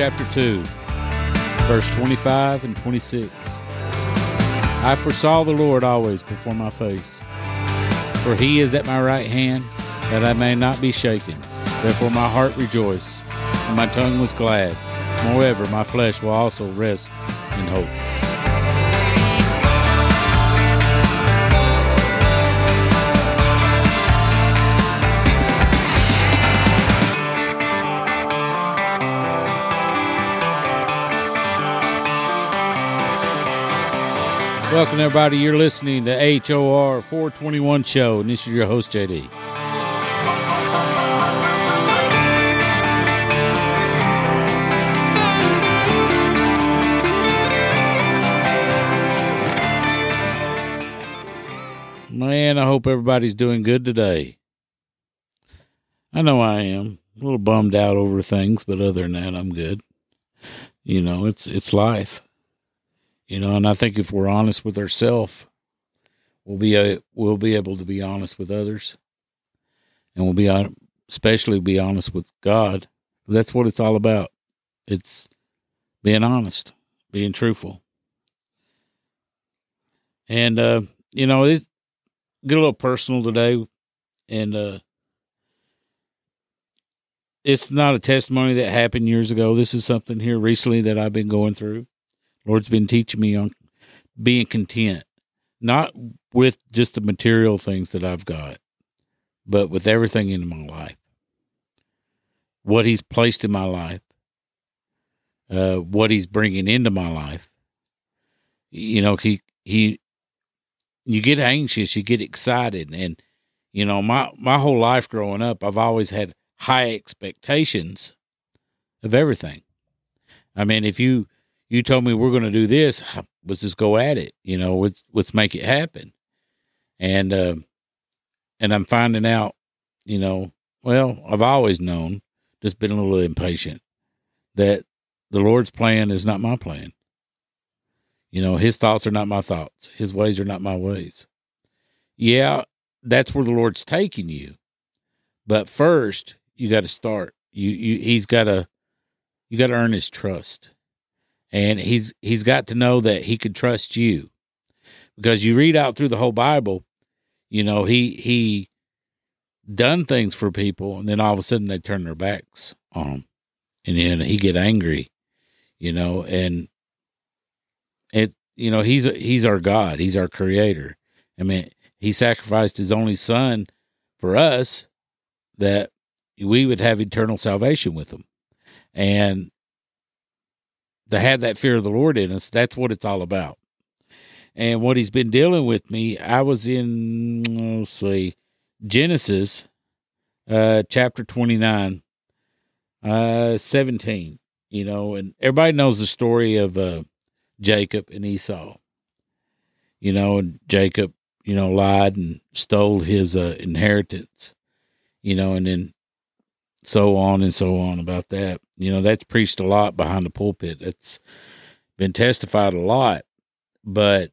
Chapter 2, verse 25 and 26. I foresaw the Lord always before my face, for he is at my right hand, that I may not be shaken. Therefore my heart rejoiced, and my tongue was glad. Moreover, my flesh will also rest in hope. Welcome, everybody. You're listening to HOR 421 Show, and this is your host, JD. Man, I hope everybody's doing good today. I know I am. A little bummed out over things, but other than that, I'm good. You know, it's it's life. You know, and I think if we're honest with ourselves, we'll be a, we'll be able to be honest with others, and we'll be especially be honest with God. That's what it's all about. It's being honest, being truthful, and uh, you know, it get a little personal today, and uh, it's not a testimony that happened years ago. This is something here recently that I've been going through. Lord's been teaching me on being content, not with just the material things that I've got, but with everything in my life. What He's placed in my life, uh, what He's bringing into my life. You know, He He. You get anxious, you get excited, and you know my my whole life growing up, I've always had high expectations of everything. I mean, if you you told me we're going to do this, let's just go at it. You know, let's let's make it happen. And uh, and I'm finding out, you know, well, I've always known, just been a little impatient, that the Lord's plan is not my plan. You know, His thoughts are not my thoughts. His ways are not my ways. Yeah, that's where the Lord's taking you, but first you got to start. You you He's got to you got to earn His trust and he's he's got to know that he could trust you. Because you read out through the whole bible you know he he done things for people and then all of a sudden they turn their backs on him. And then he get angry you know and it you know he's he's our god. He's our creator. I mean he sacrificed his only son for us that we would have eternal salvation with him. And to have that fear of the Lord in us. That's what it's all about. And what he's been dealing with me, I was in, let's see, Genesis uh, chapter 29, uh, 17, you know, and everybody knows the story of uh, Jacob and Esau. You know, and Jacob, you know, lied and stole his uh, inheritance, you know, and then so on and so on about that. You know, that's preached a lot behind the pulpit. That's been testified a lot, but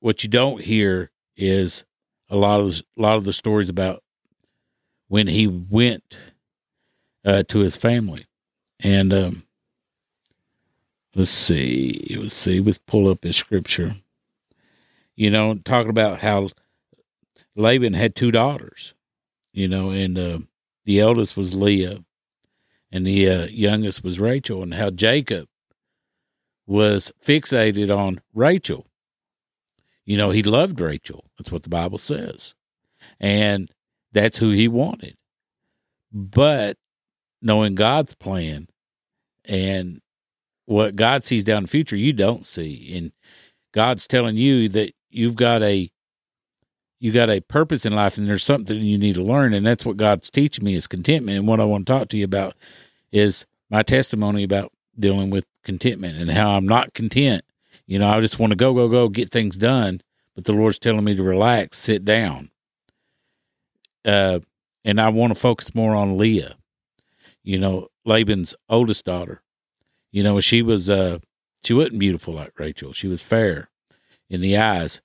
what you don't hear is a lot of a lot of the stories about when he went uh, to his family, and um, let's see, let's see, let's pull up his scripture. You know, talking about how Laban had two daughters, you know, and uh, the eldest was Leah, and the uh, youngest was Rachel, and how Jacob was fixated on Rachel. You know, he loved Rachel. That's what the Bible says. And that's who he wanted. But knowing God's plan and what God sees down the future, you don't see. And God's telling you that you've got a you got a purpose in life and there's something you need to learn. And that's what god's teaching me is contentment. And what i want to talk to you about is my testimony about dealing with contentment and how i'm not content. You know i just want to go go go get things done but the lord's telling me to relax sit down. Uh, and i want to focus more on leah. You know laban's oldest daughter. You know she was uh she wasn't beautiful like rachel. She was fair in the eyes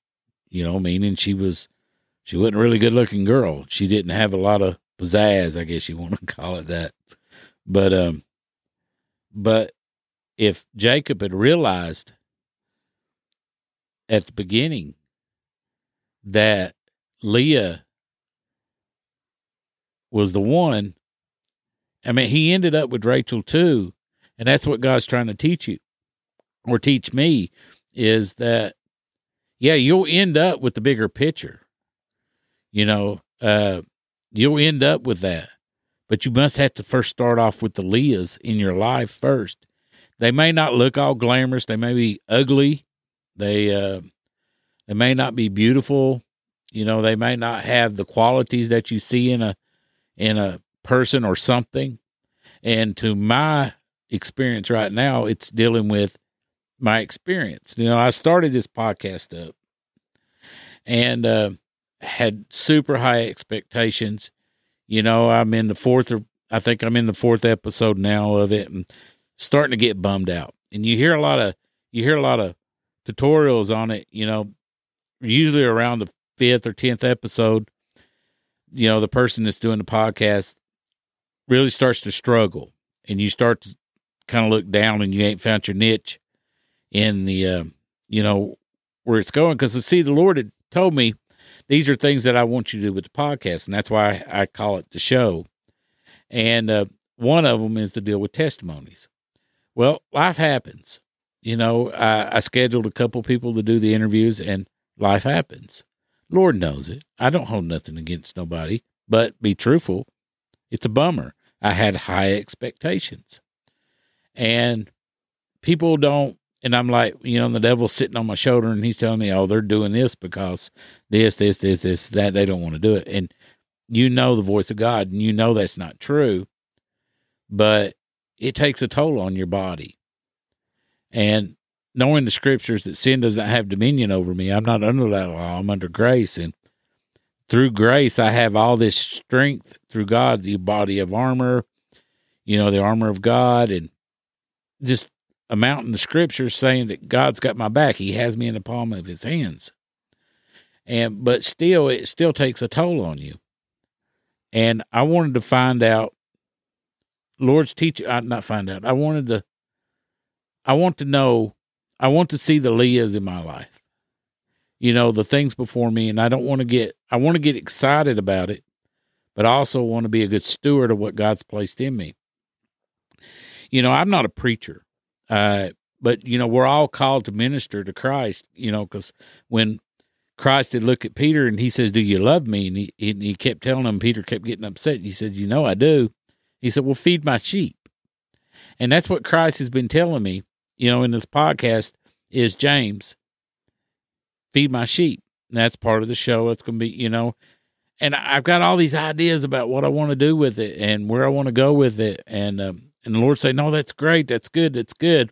you know meaning she was she wasn't a really good looking girl. She didn't have a lot of pizzazz, I guess you want to call it that. But um But if Jacob had realized at the beginning that Leah was the one, I mean, he ended up with Rachel too. And that's what God's trying to teach you or teach me is that, yeah, you'll end up with the bigger picture. You know, uh, you'll end up with that. But you must have to first start off with the Leahs in your life first. They may not look all glamorous. They may be ugly. They uh, they may not be beautiful. You know, they may not have the qualities that you see in a in a person or something. And to my experience right now, it's dealing with my experience. You know, I started this podcast up and uh, had super high expectations. You know, I'm in the fourth or I think I'm in the fourth episode now of it and starting to get bummed out. And you hear a lot of you hear a lot of tutorials on it, you know, usually around the fifth or tenth episode, you know, the person that's doing the podcast really starts to struggle and you start to kind of look down and you ain't found your niche in the, uh, you know, where it's going. Because see, the Lord had told me these are things that I want you to do with the podcast, and that's why I, call it the show. And uh, one of them is to deal with testimonies. Well, life happens. You know, I, I scheduled a couple people to do the interviews, and life happens. Lord knows it. I don't hold nothing against nobody, but be truthful, it's a bummer. I had high expectations. And people don't and I'm like, you know, the devil's sitting on my shoulder and he's telling me, oh, they're doing this because this, this, this, this, that. They don't want to do it. And you know the voice of God and you know that's not true, but it takes a toll on your body. And knowing the scriptures that sin does not have dominion over me, I'm not under that law, I'm under grace. And through grace, I have all this strength through God, the body of armor, you know, the armor of God, and just a mountain of scripture saying that God's got my back. He has me in the palm of his hands. And but still it still takes a toll on you. And I wanted to find out Lord's teaching I uh, not find out. I wanted to I want to know I want to see the Leahs in my life. You know, the things before me and I don't want to get I want to get excited about it, but I also want to be a good steward of what God's placed in me. You know, I'm not a preacher. Uh, but you know, we're all called to minister to Christ. You know, because when Christ had looked at Peter and he says, "Do you love me?" and he and he kept telling him. Peter kept getting upset. He said, "You know, I do." He said, "Well, feed my sheep," and that's what Christ has been telling me. You know, in this podcast is James, feed my sheep. And that's part of the show. It's going to be, you know, and I've got all these ideas about what I want to do with it and where I want to go with it. And um, and the Lord say, No, that's great. That's good. That's good.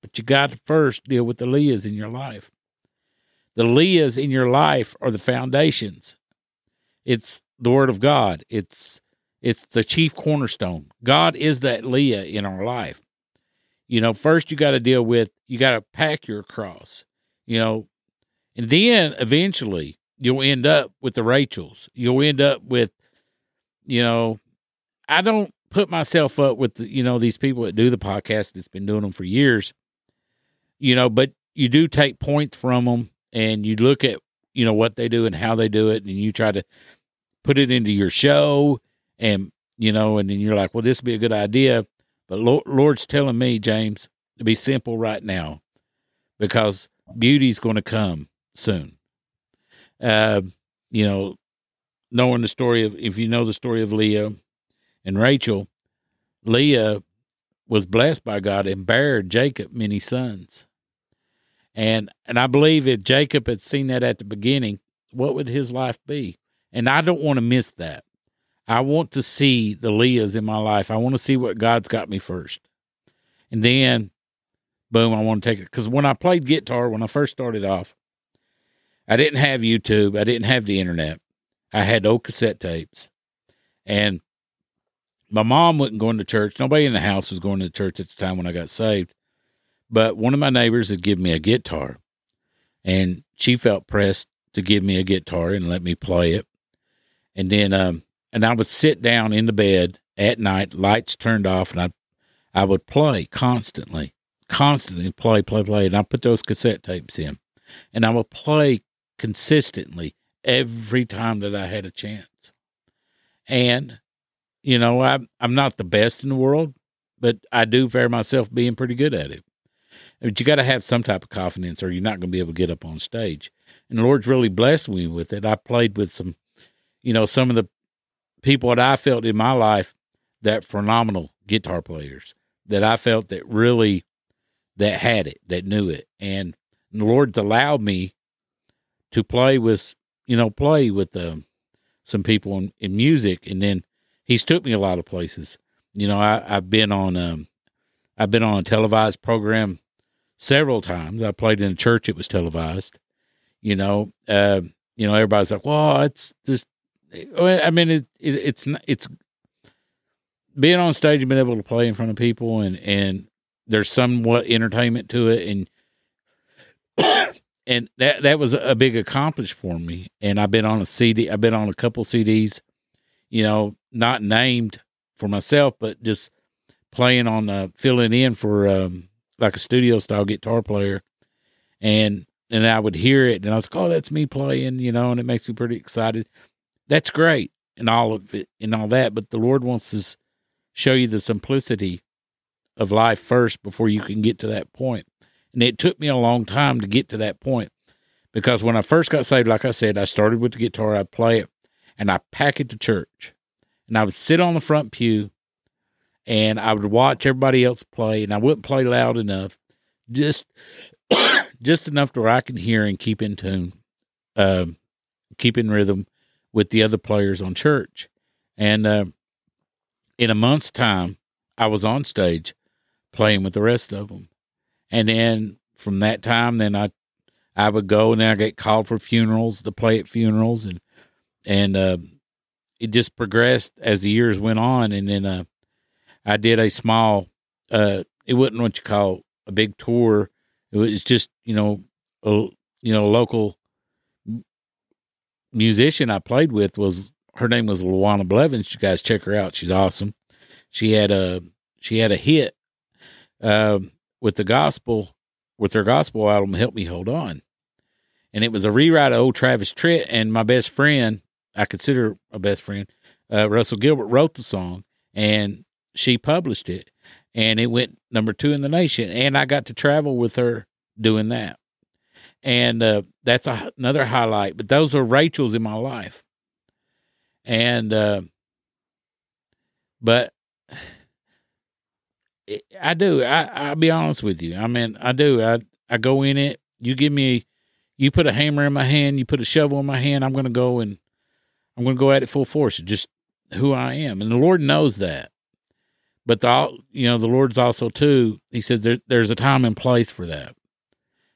But you got to first deal with the Leahs in your life. The Leahs in your life are the foundations. It's the word of God. It's it's the chief cornerstone. God is that Leah in our life. You know, first you got to deal with you got to pack your cross. You know, and then eventually you'll end up with the Rachels. You'll end up with, you know, I don't put myself up with the, you know these people that do the podcast that's been doing them for years you know but you do take points from them and you look at you know what they do and how they do it and you try to put it into your show and you know and then you're like well this would be a good idea. But lord's telling me james to be simple right now because beauty's going to come soon. Uh, you know knowing the story of if you know the story of leah and Rachel, Leah was blessed by God and bare Jacob many sons. And and I believe if Jacob had seen that at the beginning, what would his life be? And I don't want to miss that. I want to see the Leahs in my life. I want to see what God's got me first. And then boom, I want to take it. Because when I played guitar, when I first started off, I didn't have YouTube. I didn't have the internet. I had old cassette tapes. And my mom wasn't going to church. Nobody in the house was going to church at the time when I got saved. But one of my neighbors had given me a guitar, and she felt pressed to give me a guitar and let me play it. And then, um, and I would sit down in the bed at night, lights turned off, and I, I would play constantly, constantly play, play, play. And I put those cassette tapes in and I would play consistently every time that I had a chance. And, you know, I, I'm not the best in the world, but I do fare myself being pretty good at it. But you got to have some type of confidence or you're not going to be able to get up on stage. And the Lord's really blessed me with it. I played with some, you know, some of the people that I felt in my life that phenomenal guitar players that I felt that really that had it, that knew it. And the Lord's allowed me to play with, you know, play with um, some people in, in music. And then he's took me a lot of places. You know, I, I've been on, um, I've been on a televised program several times. I played in a church; it was televised. You know, uh, you know, everybody's like, "Well, it's just." I mean, it, it, it's it's being on stage and being able to play in front of people, and and there's somewhat entertainment to it, and and that that was a big accomplishment for me. And I've been on a CD. I've been on a couple CDs, you know, not named for myself, but just playing on uh, filling in for um, like a studio style guitar player, and and I would hear it, and I was like, oh, that's me playing, you know, and it makes me pretty excited. That's great, and all of it, and all that. But the Lord wants to show you the simplicity of life first before you can get to that point. And it took me a long time to get to that point because when I first got saved, like I said, I started with the guitar, I'd play it, and I pack it to church. And I would sit on the front pew and I would watch everybody else play, and I wouldn't play loud enough, just just enough to where I can hear and keep in tune, uh, keep in rhythm with the other players on church. And uh, in a month's time, I was on stage playing with the rest of them. And then from that time, then I I would go and then I get called for funerals to play at funerals and and uh, it just progressed as the years went on. And then uh, I did a small, uh, it wasn't what you call a big tour. It was just you know a you know local musician I played with was her name was Luana Blevins. You guys check her out. She's awesome. She had a she had a hit uh, with the gospel with her gospel album "Help Me Hold On," and it was a rewrite of old Travis Tritt. And my best friend, I consider a best friend, uh, Russell Gilbert, wrote the song, and she published it, and it went number two in the nation. And I got to travel with her doing that, and uh, that's a, another highlight. But those are Rachel's in my life, and uh, but I do. I I'll be honest with you. I mean, I do. I I go in it. You give me, you put a hammer in my hand. You put a shovel in my hand. I'm going to go and I'm going to go at it full force. Just who I am, and the Lord knows that. But the you know the Lord's also too. He said there, there's a time and place for that,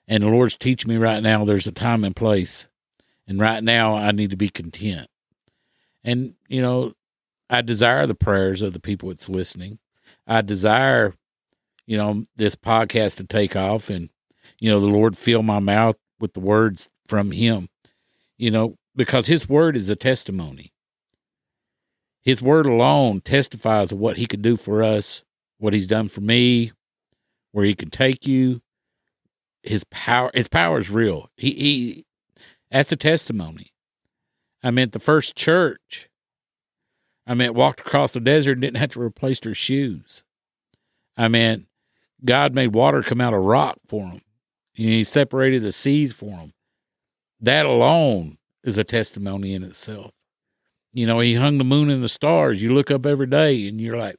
and the Lord's teaching me right now. There's a time and place, and right now I need to be content. And you know, I desire the prayers of the people that's listening. I desire, you know, this podcast to take off and, you know, the Lord fill my mouth with the words from Him, you know, because His word is a testimony. His word alone testifies of what He could do for us, what He's done for me, where He can take you. His power, His power is real. He, he, that's a testimony. I meant the first church I mean, walked across the desert and didn't have to replace their shoes. I mean, God made water come out of rock for them. He separated the seas for them. That alone is a testimony in itself. You know, he hung the moon and the stars. You look up every day and you're like,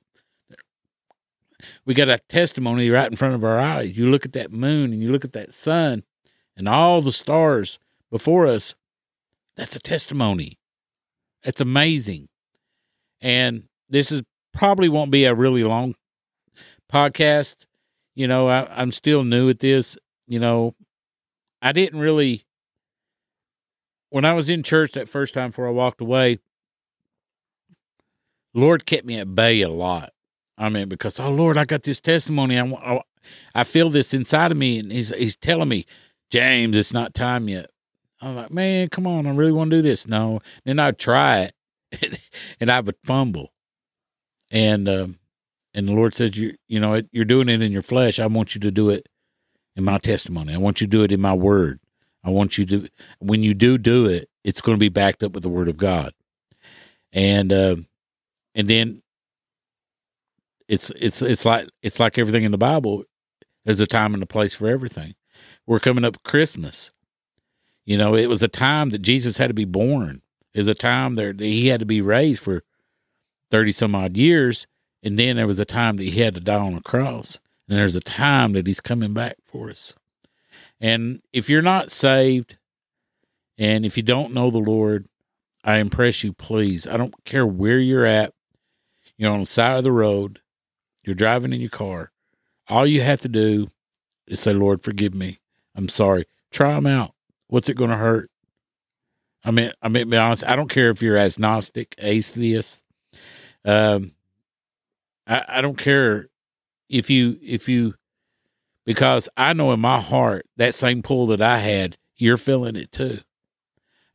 we got a testimony right in front of our eyes. You look at that moon and you look at that sun and all the stars before us. That's a testimony. That's amazing. And this is probably won't be a really long podcast. You know, I, I'm still new at this. You know, I didn't really, when I was in church that first time before I walked away, Lord kept me at bay a lot. I mean, because, oh, Lord, I got this testimony. I, I, I feel this inside of me. And he's, he's telling me, James, it's not time yet. I'm like, man, come on. I really want to do this. No. Then I'd try it and I would fumble. And um, And the Lord says, you, you know, you're doing it in your flesh. I want you to do it in my testimony. I want you to do it in my word. I want you to, when you do do it, it's going to be backed up with the word of God. And, uh, and then it's, it's, it's like, it's like everything in the Bible. There's a time and a place for everything. We're coming up Christmas. You know, it was a time that Jesus had to be born. It was a time that he had to be raised for 30 some odd years. And then there was a time that he had to die on a cross. And there's a time that he's coming back for us. And if you're not saved and if you don't know the Lord, I impress you, please. I don't care where you're at. You're on the side of the road. You're driving in your car. All you have to do is say, Lord, forgive me. I'm sorry. Try them out. What's it going to hurt? I mean, I mean, be honest. I don't care if you're agnostic, atheist. Um, I, I don't care if you if you because I know in my heart that same pull that I had, you're feeling it too.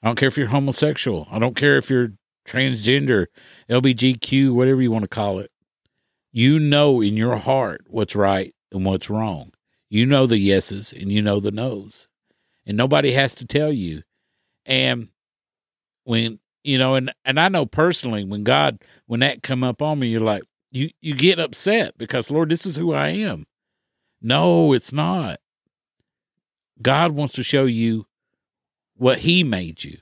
I don't care if you're homosexual. I don't care if you're transgender, LBGQ, whatever you want to call it. You know in your heart what's right and what's wrong. You know the yeses and you know the nos. And nobody has to tell you. And when you know, and and I know personally when God when that come up on me, you're like, you you get upset because Lord, this is who I am. No, it's not. God wants to show you what He made you,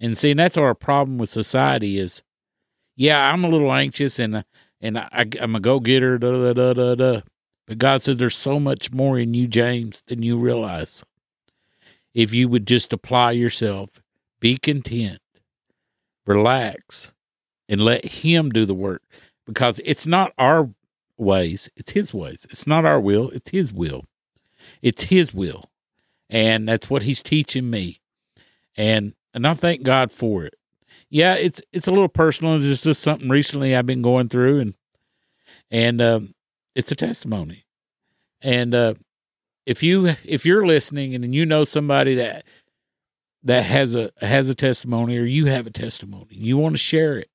and see, and that's our problem with society is, yeah, I'm a little anxious and and I, am a go getter, da da da da da. But God said there's so much more in you, James, than you realize. If you would just apply yourself, be content, relax, and let Him do the work because it's not our ways, it's His ways. It's not our will, it's His will. It's His will. And that's what He's teaching me. And and I thank God for it. Yeah, it's it's a little personal. It's just something recently I've been going through, and and um, it's a testimony. And uh, if you if you're listening and you know somebody that that has a has a testimony or you have a testimony, you want to share it,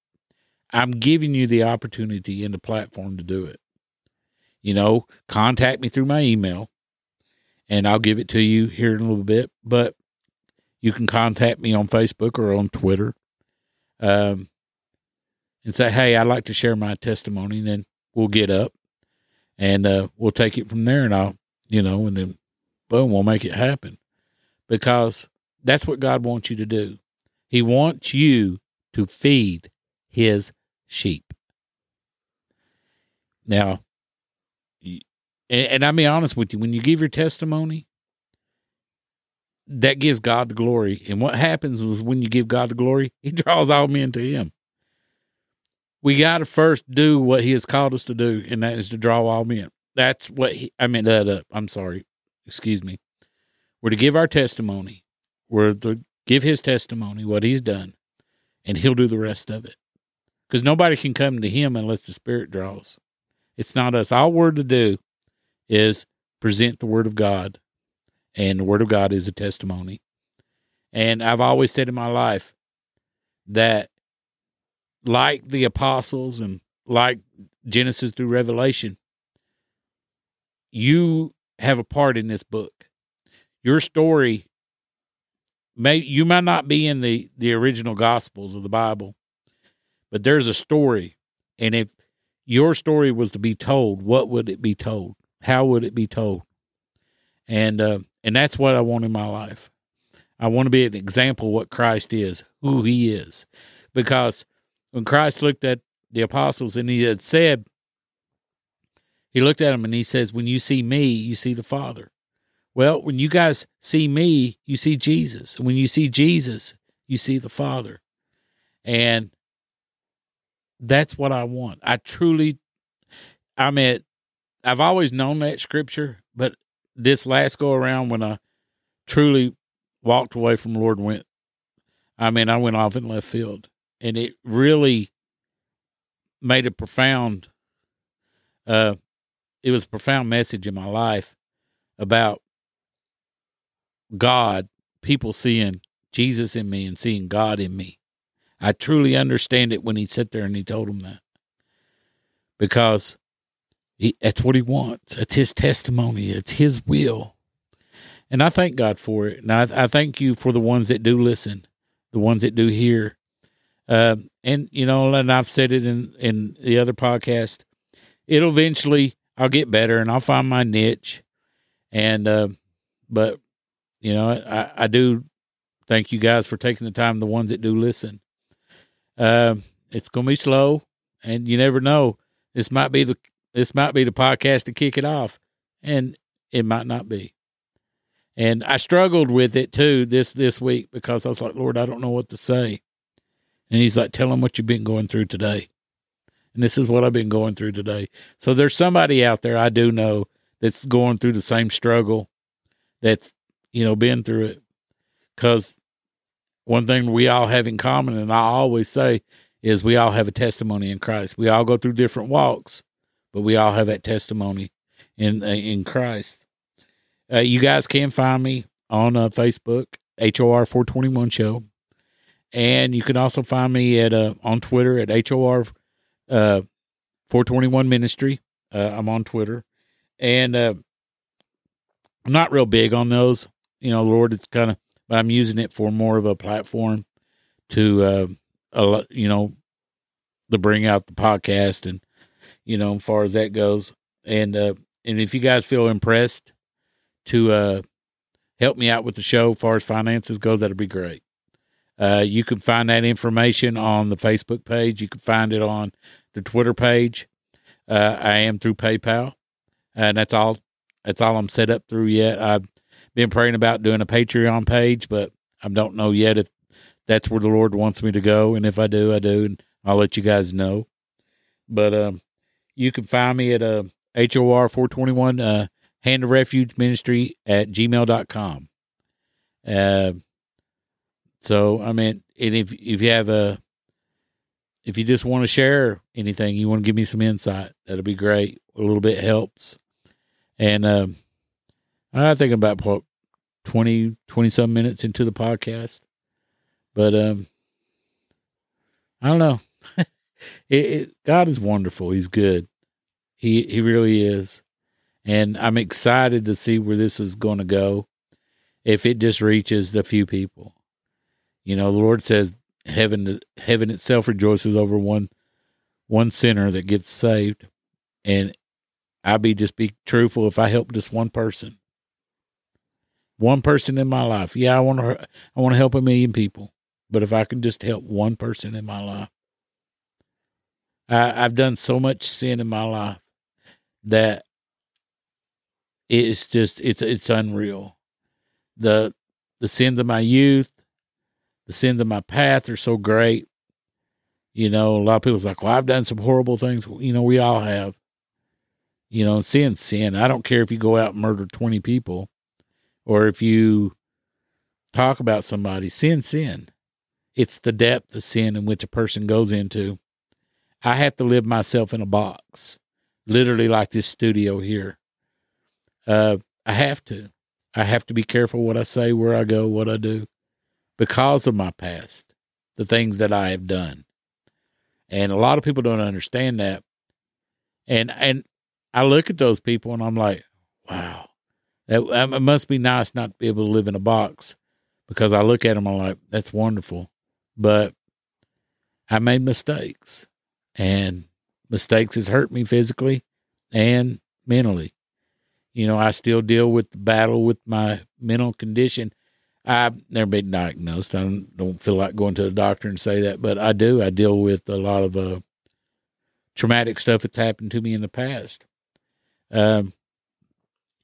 I'm giving you the opportunity and the platform to do it. You know, contact me through my email and I'll give it to you here in a little bit. But you can contact me on Facebook or on Twitter um, and say, hey, I'd like to share my testimony. And then we'll get up and uh, we'll take it from there. And I'll, you know, and then boom, we'll make it happen because that's what God wants you to do. He wants you to feed his sheep. Now, and, and I'll be honest with you, when you give your testimony, that gives God the glory. And what happens is when you give God the glory, He draws all men to Him. We got to first do what He has called us to do, and that is to draw all men. That's what he, I meant that up. I'm sorry. Excuse me. We're to give our testimony. We're to give His testimony, what He's done, and He'll do the rest of it because nobody can come to him unless the Spirit draws. It's not us. All we're to do is present the Word of God, and the Word of God is a testimony. And I've always said in my life that, like the apostles and like Genesis through Revelation, you have a part in this book. Your story may you might not be in the the original gospels of the Bible, but there's a story. And if your story was to be told, what would it be told? How would it be told? And uh, and that's what I want in my life. I want to be an example of what Christ is, who he is. Because when Christ looked at the apostles and he had said, he looked at them and he says, When you see me, you see the Father. Well, when you guys see me, you see Jesus. And when you see Jesus, you see the Father. And that's what I want. I truly, I mean, I've always known that scripture, but this last go around when I truly walked away from Lord went, I mean, I went off in left field, and it really made a profound, uh, it was a profound message in my life about God, people seeing Jesus in me and seeing God in me. I truly understand it when he sat there and he told him that. Because That's what he wants. It's his testimony. It's his will. And I thank God for it. And I, I thank you for the ones that do listen, the ones that do hear. Uh, and, you know, and I've said it in, in the other podcast, it'll eventually, I'll get better and I'll find my niche. And, uh, but, you know, I, I do thank you guys for taking the time, the ones that do listen. Uh, it's going to be slow and you never know. This might be the this might be the podcast to kick it off, and it might not be. And I struggled with it too this this week because I was like, Lord, I don't know what to say. And He's like, Tell them what you've been going through today. And this is what I've been going through today. So there's somebody out there I do know that's going through the same struggle, that's you know been through it. Because one thing we all have in common, and I always say, is we all have a testimony in Christ. We all go through different walks, but we all have that testimony in uh, in Christ. Uh, you guys can find me on uh, Facebook, HOR four twenty one show, and you can also find me at uh, on Twitter at HOR uh, four twenty one Ministry. I'm on Twitter, and I'm not real big on those. You know, Lord, it's kind of, but I'm using it for more of a platform to, you know, to bring out the podcast and you know, as far as that goes. And uh, and if you guys feel impressed to uh, help me out with the show, as far as finances go, that'd be great. Uh, you can find that information on the Facebook page. You can find it on the Twitter page. Uh, I am through PayPal, and that's all. That's all I'm set up through yet. I've been praying about doing a Patreon page, but I don't know yet if that's where the Lord wants me to go. And if I do, I do, and I'll let you guys know. But um, you can find me at uh, HOR 421 uh, Hand of Refuge Ministry at gmail.com. Uh, so, I mean, and if, if you have a, if you just want to share anything, you want to give me some insight, that'll be great. A little bit helps. And um, I think about 20, 20 some minutes into the podcast. But um, I don't know. it, it, God is wonderful. He's good. He he really is, and I'm excited to see where this is going to go. If it just reaches the few people, you know, the Lord says heaven heaven itself rejoices over one one sinner that gets saved, and I be just be truthful. If I help just one person, one person in my life, yeah, I want to I want to help a million people, but if I can just help one person in my life, I, I've done so much sin in my life that it's just it's it's unreal. The the sins of my youth, the sins of my path are so great. You know, a lot of people's like, "Well, I've done some horrible things." You know, we all have. You know, sin, sin. I don't care if you go out and murder twenty people, or if you talk about somebody. Sin, sin. It's the depth of sin in which a person goes into. I have to live myself in a box literally like this studio here. Uh, I have to. I have to be careful what I say, where I go, what I do, because of my past, the things that I have done. And a lot of people don't understand that. And and I look at those people and I'm like, wow, that it must be nice not to be able to live in a box, because I look at them, I'm like, that's wonderful, but I made mistakes, and mistakes has hurt me physically and mentally. You know, I still deal with the battle with my mental condition. I've never been diagnosed. I don't, don't feel like going to a doctor and say that, but I do. I deal with a lot of uh, traumatic stuff that's happened to me in the past. Um,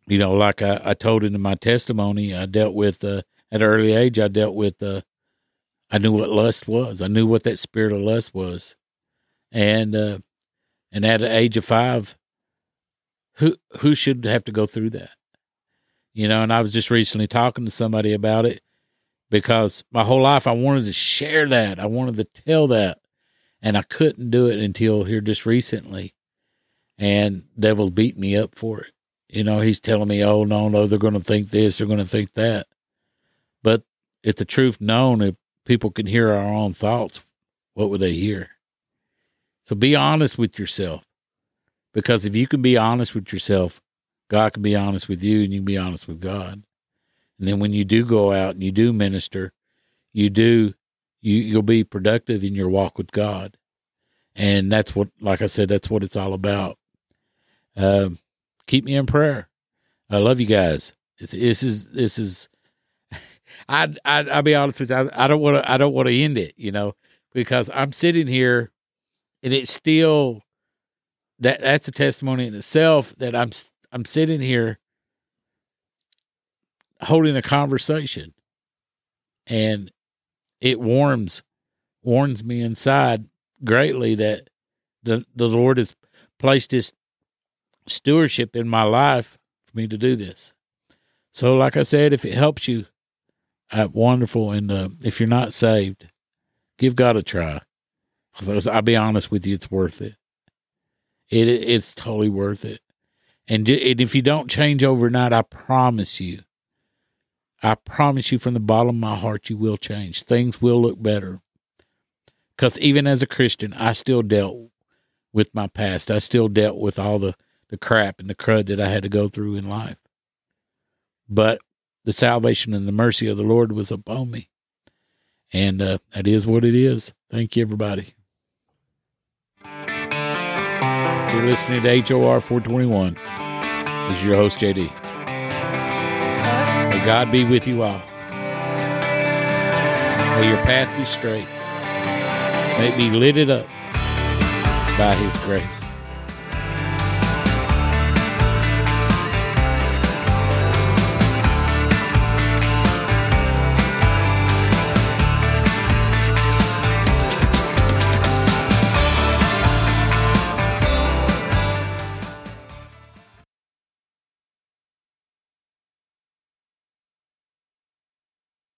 you know, like I, I told in my testimony, I dealt with uh, at an early age. I dealt with. Uh, I knew what lust was. I knew what that spirit of lust was, and uh, and at the age of five, who who should have to go through that? You know, and I was just recently talking to somebody about it because my whole life I wanted to share that. I wanted to tell that. And I couldn't do it until here just recently. And devil's beat me up for it. You know, he's telling me, oh, no, no, they're going to think this, they're going to think that. But if the truth known, if people can hear our own thoughts, what would they hear? So be honest with yourself Because if you can be honest with yourself, God can be honest with you and you can be honest with God. And then when you do go out and you do minister, you do you you'll be productive in your walk with God. And that's what like I said, that's what it's all about. Um, keep me in prayer. I love you guys. It's, this is this is I I I'll be honest with you. I, I don't want to I don't want to end it, you know, because I'm sitting here and it's still that that's a testimony in itself that I'm I'm sitting here holding a conversation and it warms warms me inside greatly that the the Lord has placed this stewardship in my life for me to do this. So like I said, if it helps you, uh, wonderful. And uh, if you're not saved, give God a try. Because I'll be honest with you, it's worth it. It it's totally worth it. And, and if you don't change overnight, I promise you, I promise you from the bottom of my heart, you will change. Things will look better. Because even as a Christian, I still dealt with my past. I still dealt with all the, the crap and the crud that I had to go through in life. But the salvation and the mercy of the Lord was upon me. And uh, that is what it is. Thank you, everybody. You're listening to HOR 421. This is your host, JD. May God be with you all. May your path be straight. May it be lit up by His grace.